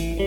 Yeah.